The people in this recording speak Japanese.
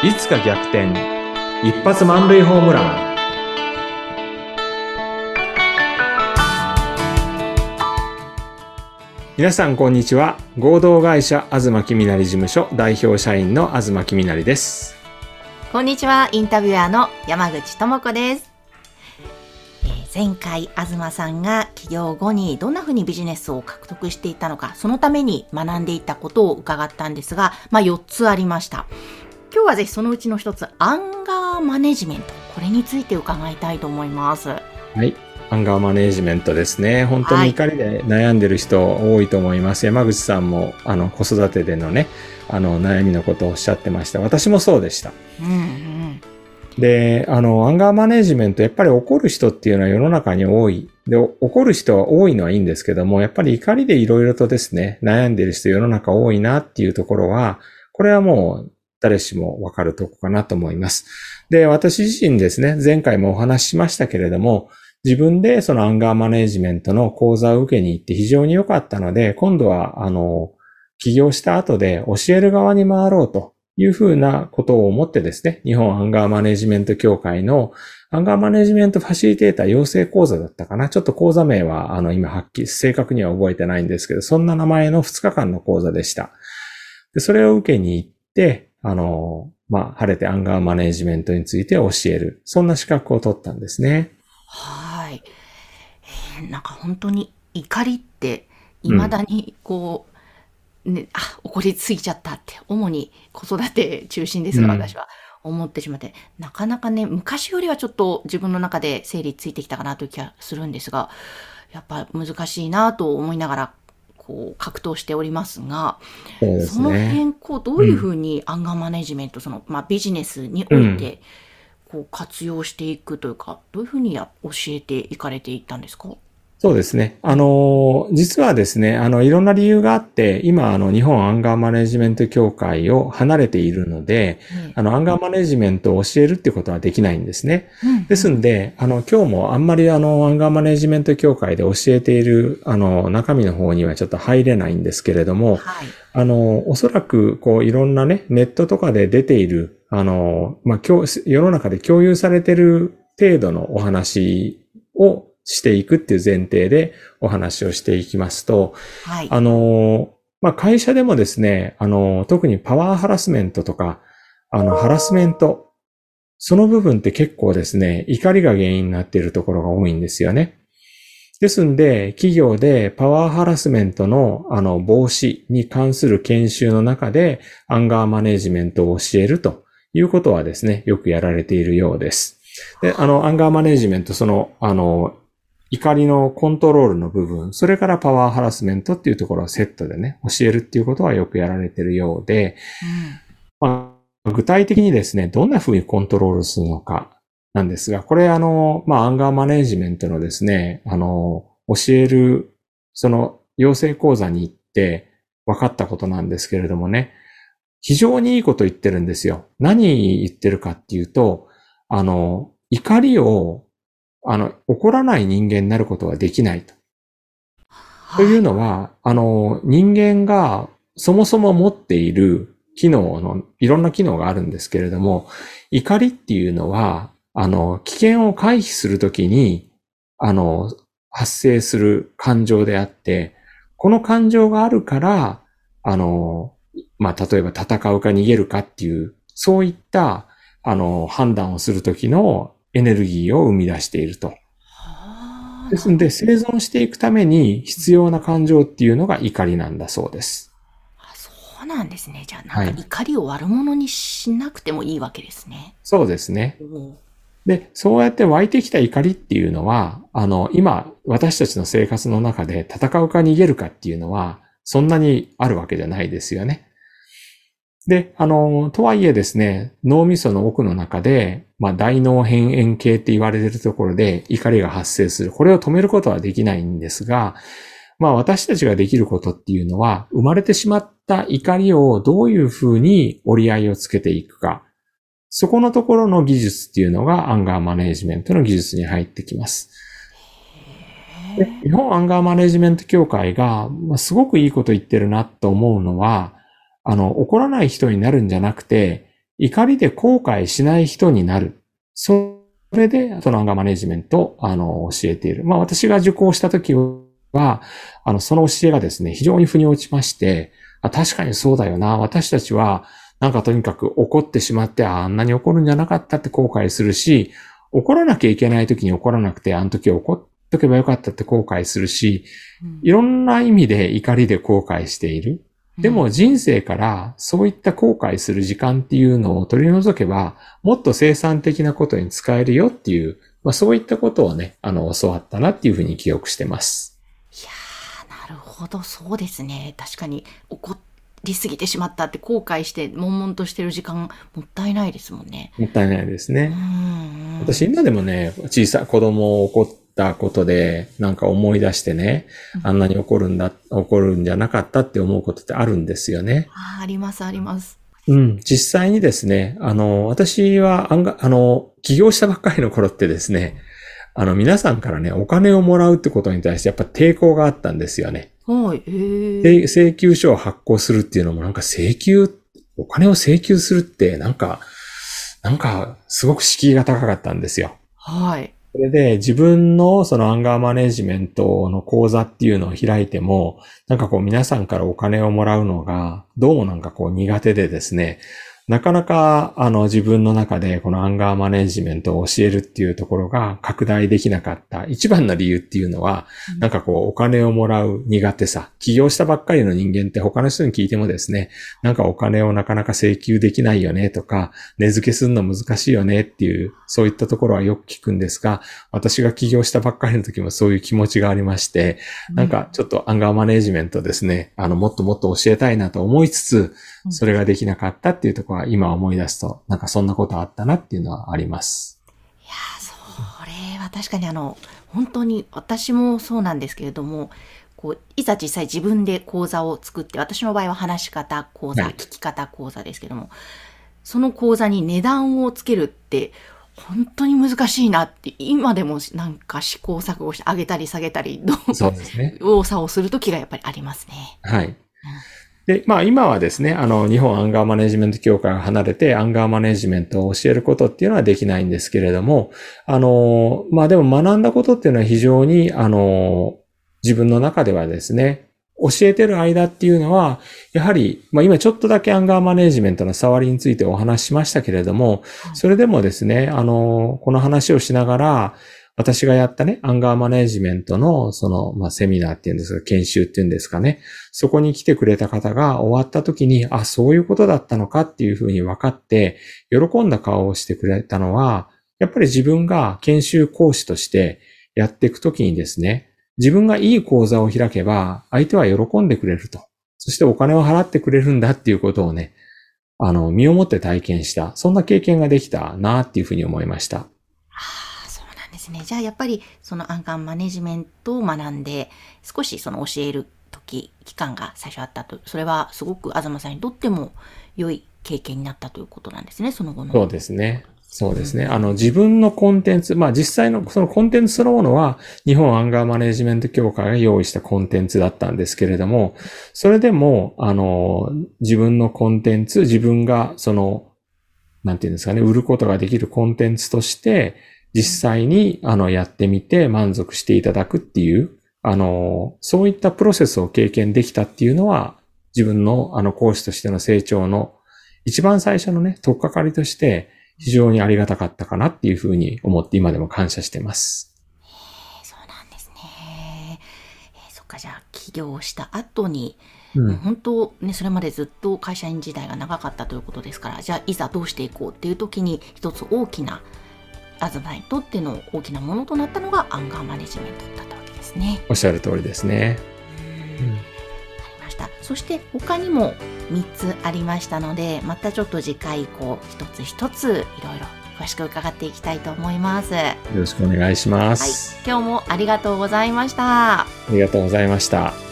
いつか逆転。一発満塁ホームラン。皆さんこんにちは。合同会社東木みなり事務所代表社員の東木みなりです。こんにちは、インタビュアーの山口智子です。えー前回、東さんが起業後にどんな風にビジネスを獲得していたのか、そのために学んでいたことを伺ったんですが、まあ4つありました。今日はぜひそのうちの一つ、アンガーマネジメント。これについて伺いたいと思います。はいアンガーマネージメントですね本当はいに怒りで悩んでる人多いと思います、山口さんもあの子育てでのねあの悩みのことをおっしゃってました私もそうでしたうんうん。で、あの、アンガーマネジメント、やっぱり怒る人っていうのは世の中に多い。で、お怒る人は多いのはいいんですけども、やっぱり怒りでいろいろとですね、悩んでる人世の中多いなっていうところは、これはもう誰しもわかるとこかなと思います。で、私自身ですね、前回もお話ししましたけれども、自分でそのアンガーマネジメントの講座を受けに行って非常に良かったので、今度は、あの、起業した後で教える側に回ろうというふうなことを思ってですね、日本アンガーマネジメント協会のアンガーマネジメントファシリテーター養成講座だったかな。ちょっと講座名は、あの、今はっきり正確には覚えてないんですけど、そんな名前の2日間の講座でした。で、それを受けに行って、あの、まあ、晴れてアンガーマネジメントについて教える。そんな資格を取ったんですね。はい。えーなんか本当に怒りって、未だにこう、ね、あ、怒りすぎちゃったって、主に子育て中心ですが、うん私は思ってしまって、なかなかね、昔よりはちょっと自分の中で整理ついてきたかなという気がするんですが、やっぱ難しいなと思いながら、こう、格闘しておりますが、そうですそのね。辺、こう、どういうふうにアンガーマネジメント、その、まあ、ビジネスにおいて、こう、活用していくというか、どういうふうにや教えていかれていったんですか？そうですね。あの、実はですね、あの、いろんな理由があって、今、あの、日本アンガーマネジメント協会を離れているので、あの、アンガーマネジメントを教えるっていうことはできないんですね。ですんで、あの、今日もあんまりあの、アンガーマネジメント協会で教えている、あの、中身の方にはちょっと入れないんですけれども、はい。あの、おそらく、こう、いろんなね、ネットとかで出ている、あの、まあ、今日、世の中で共有されている程度のお話をしていくっていう前提でお話をしていきますと、はい。あの、まあ、会社でもですね、あの、特にパワーハラスメントとか、あの、ハラスメント、その部分って結構ですね、怒りが原因になっているところが多いんですよね。ですんで、企業でパワーハラスメントの、あの、防止に関する研修の中で、アンガーマネジメントを教えるということはですね、よくやられているようです。で、あの、アンガーマネジメント、その、あの、怒りのコントロールの部分、それからパワーハラスメントっていうところをセットでね、教えるっていうことはよくやられているようで、まあ、具体的にですね、どんな風にコントロールするのかなんですが、これあの、まあ、アンガーマネジメントのですね、あの、教える、その、養成講座に行って分かったことなんですけれどもね、非常にいいこと言ってるんですよ。何言ってるかっていうと、あの、怒りを、あの、怒らない人間になることはできないと。というのは、あの、人間がそもそも持っている機能の、いろんな機能があるんですけれども、怒りっていうのは、あの、危険を回避するときに、あの、発生する感情であって、この感情があるから、あの、まあ、例えば戦うか逃げるかっていう、そういった、あの、判断をするときのエネルギーを生み出していると。はあですので、生存していくために必要な感情っていうのが怒りなんだそうです。あそうなんですね。じゃあ、はないんか怒りを悪者にしなくてもいいわけですね。そうですね。おで、そうやって湧いてきた怒りっていうのは、あの、今、私たちの生活の中で戦うか逃げるかっていうのは、そんなにあるわけじゃないですよね。で、あの、とはいえですね、脳みその奥の中で、まあ、大脳辺縁系って言われているところで怒りが発生する。これを止めることはできないんですが、まあ、私たちができることっていうのは、生まれてしまった怒りをどういうふうに折り合いをつけていくか。そこのところの技術っていうのがアンガーマネジメントの技術に入ってきます。で日本アンガーマネジメント協会が、まあ、すごくいいこと言ってるなと思うのは、あの、怒らない人になるんじゃなくて、怒りで後悔しない人になる。それで、そのアンガーマネジメントを、あの、教えている。まあ、私が受講した時は、あの、その教えがですね、非常に腑に落ちまして、あ確かにそうだよな。私たちは、なんかとにかく怒ってしまって、あんなに怒るんじゃなかったって後悔するし、怒らなきゃいけない時に怒らなくて、あの時怒っとけばよかったって後悔するし、いろんな意味で怒りで後悔している。でも人生からそういった後悔する時間っていうのを取り除けば、もっと生産的なことに使えるよっていう、まあそういったことをね、あの、教わったなっていうふうに記憶してます。いやー、なるほど、そうですね。確かに怒りすぎてしまったって後悔して悶々としてる時間もったいないですもんね。もったいないですね。私今でもね、小さい子供を怒ったことで、なんか思い出してね、あんなに怒るんだ、怒るんじゃなかったって思うことってあるんですよね。ああります、あります。うん、実際にですね、あの、私は、あの、起業したばっかりの頃ってですね、あの、皆さんからね、お金をもらうってことに対してやっぱ抵抗があったんですよね。はい。請求書を発行するっていうのもなんか請求、お金を請求するってなんか、なんかすごく敷居が高かったんですよ。はい。それで自分のそのアンガーマネジメントの講座っていうのを開いても、なんかこう皆さんからお金をもらうのが、どうもなんかこう苦手でですね、なかなか、あの、自分の中でこのアンガーマネジメントを教えるっていうところが拡大できなかった一番の理由っていうのは、うん、なんかこう、お金をもらう苦手さ。起業したばっかりの人間って他の人に聞いてもですね、なんかお金をなかなか請求できないよねとか、値付けするの難しいよねっていう、そういったところはよく聞くんですが、私が起業したばっかりの時もそういう気持ちがありまして、なんかちょっとアンガーマネジメントですね、あの、もっともっと教えたいなと思いつつ、それができなかったっていうところは今思い出すと、なんかそんなことあったなっていうのはあります。いやそれは確かにあの、本当に私もそうなんですけれども、こう、いざ実際自分で講座を作って、私の場合は話し方講座、はい、聞き方講座ですけども、その講座に値段をつけるって、本当に難しいなって、今でもなんか試行錯誤して上げたり下げたり、そうですね。動作をするときがやっぱりありますね。はい。うんで、まあ今はですね、あの、日本アンガーマネジメント協会が離れて、アンガーマネジメントを教えることっていうのはできないんですけれども、あの、まあでも学んだことっていうのは非常に、あの、自分の中ではですね、教えてる間っていうのは、やはり、まあ今ちょっとだけアンガーマネジメントの触りについてお話ししましたけれども、それでもですね、あの、この話をしながら、私がやったね、アンガーマネジメントの、その、まあ、セミナーっていうんですか、研修っていうんですかね。そこに来てくれた方が終わった時に、あ、そういうことだったのかっていうふうに分かって、喜んだ顔をしてくれたのは、やっぱり自分が研修講師としてやっていくときにですね、自分がいい講座を開けば、相手は喜んでくれると。そしてお金を払ってくれるんだっていうことをね、あの、身をもって体験した。そんな経験ができたなっていうふうに思いました。ですね。じゃあやっぱりそのアンカンマネジメントを学んで、少しその教える時、期間が最初あったと。それはすごく東さんにとっても良い経験になったということなんですね、その後の。そうですね。そうですね。あの、自分のコンテンツ、まあ実際のそのコンテンツそのものは、日本アンガーマネジメント協会が用意したコンテンツだったんですけれども、それでも、あの、自分のコンテンツ、自分がその、なんていうんですかね、売ることができるコンテンツとして、実際に、あの、やってみて満足していただくっていう、あの、そういったプロセスを経験できたっていうのは、自分の、あの、講師としての成長の一番最初のね、とっかかりとして、非常にありがたかったかなっていうふうに思って今でも感謝してます。そうなんですね。えー、そっか、じゃあ、起業した後に、うん、本当ね、それまでずっと会社員時代が長かったということですから、じゃあ、いざどうしていこうっていう時に、一つ大きなアズナにとっての大きなものとなったのがアンガーマネジメントだったわけですね。おっしゃる通りですね。うん、ありました。そして他にも3つありましたので、またちょっと次回以降、一つ一ついろいろ詳しく伺っていきたいと思います。よろしくお願いします。はい、今日もありがとうございました。ありがとうございました。